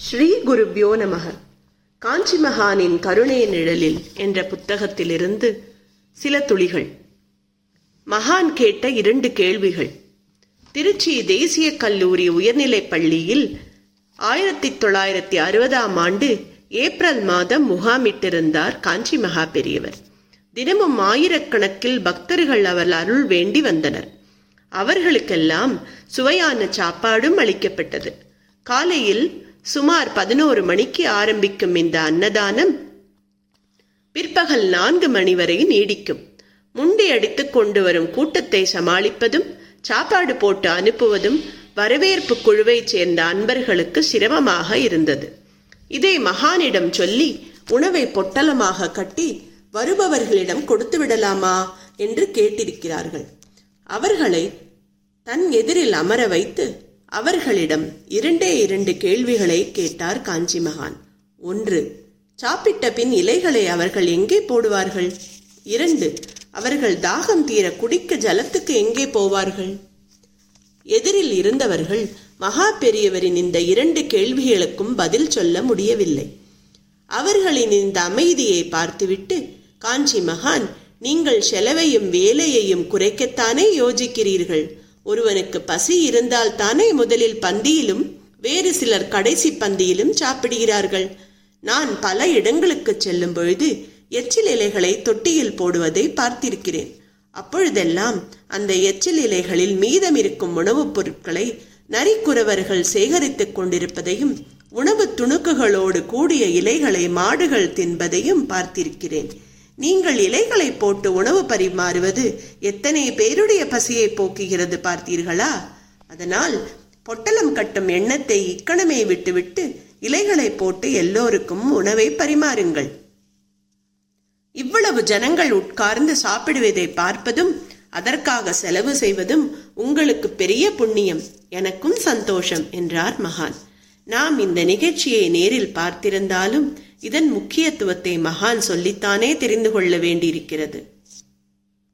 ஸ்ரீ குருப்யோ நமக. காஞ்சி மகானின் கருணை நிழலில் என்ற புத்தகத்திலிருந்து சில துளிகள். மகான் கேட்ட இரண்டு கேள்விகள். திருச்சி தேசிய கல்லூரி உயர்நிலைப் பள்ளியில் ஆயிரத்தி தொள்ளாயிரத்தி அறுபதாம் ஆண்டு ஏப்ரல் மாதம் முகாமிட்டிருந்தார் காஞ்சி மகா பெரியவர். தினமும் ஆயிரக்கணக்கில் பக்தர்கள் அவர் அருள் வேண்டி வந்தனர். அவர்களுக்கெல்லாம் சுவையான சாப்பாடும் அளிக்கப்பட்டது. காலையில் சுமார் பதினோரு மணிக்கு ஆரம்பிக்கும் இந்த அன்னதானம் பிற்பகல் நான்கு மணி வரை நீடிக்கும். முண்டி அடித்து கொண்டு வரும் கூட்டத்தை சமாளிப்பதும் சாப்பாடு போட்டு அனுப்புவதும் வரவேற்பு குழுவைச் சேர்ந்த அன்பர்களுக்கு சிரமமாக இருந்தது. இதை மகானிடம் சொல்லி உணவை பொட்டலமாக கட்டி வருபவர்களிடம் கொடுத்து விடலாமா? என்று கேட்டிருக்கிறார்கள். அவர்களை தன் எதிரில் அமர வைத்து அவர்களிடம் இரண்டே இரண்டு கேள்விகளை கேட்டார் காஞ்சி மகான். ஒன்று சாப்பிட்ட பின் இலைகளை அவர்கள் எங்கே போடுவார்கள்? இரண்டு அவர்கள் தாகம் தீர குடிக்க ஜலத்துக்கு எங்கே போவார்கள்? எதிரில் இருந்தவர்கள் மகா பெரியவரின் இந்த இரண்டு கேள்விகளுக்கும் பதில் சொல்ல முடியவில்லை. அவர்களின் இந்த அமைதியை பார்த்துவிட்டு காஞ்சி மகான் நீங்கள் செலவையும் வேலையையும் குறைக்கத்தானே யோசிக்கிறீர்கள்? ஒருவனுக்கு பசி இருந்தால் தானே முதலில் பந்தியிலும் வேறு சிலர் கடைசி பந்தியிலும் சாப்பிடுகிறார்கள். நான் பல இடங்களுக்கு செல்லும் பொழுது எச்சில் இலைகளை தொட்டியில் போடுவதை பார்த்திருக்கிறேன். அப்பொழுதெல்லாம் அந்த எச்சில் இலைகளில் மீதம் இருக்கும் உணவுப் பொருட்களை நரிக்குறவர்கள் சேகரித்துக் கொண்டிருப்பதையும் உணவு துணுக்குகளோடு கூடிய இலைகளை மாடுகள் தின்பதையும் பார்த்திருக்கிறேன். நீங்கள் இலைகளை போட்டு உணவு பரிமாறுவது எத்தனை பேருடைய பசியை போக்குகிறது பார்த்தீர்களா? அதனால் பொட்டலம் கட்டும் எண்ணத்தை இக்கணமே விட்டுவிட்டு இலைகளை போட்டு எல்லோருக்கும் உணவை பரிமாறுங்கள். இவ்வளவு ஜனங்கள் உட்கார்ந்து சாப்பிடுவதை பார்ப்பதும் அதற்காக செலவு செய்வதும் உங்களுக்கு பெரிய புண்ணியம் எனக்கும் சந்தோஷம் என்றார் மகான். நாம் இந்த நிகழ்ச்சியை நேரில் பார்த்திருந்தாலும் இதன் முக்கியத்துவத்தை மகான் சொல்லித்தானே தெரிந்து கொள்ள வேண்டியிருக்கிறது.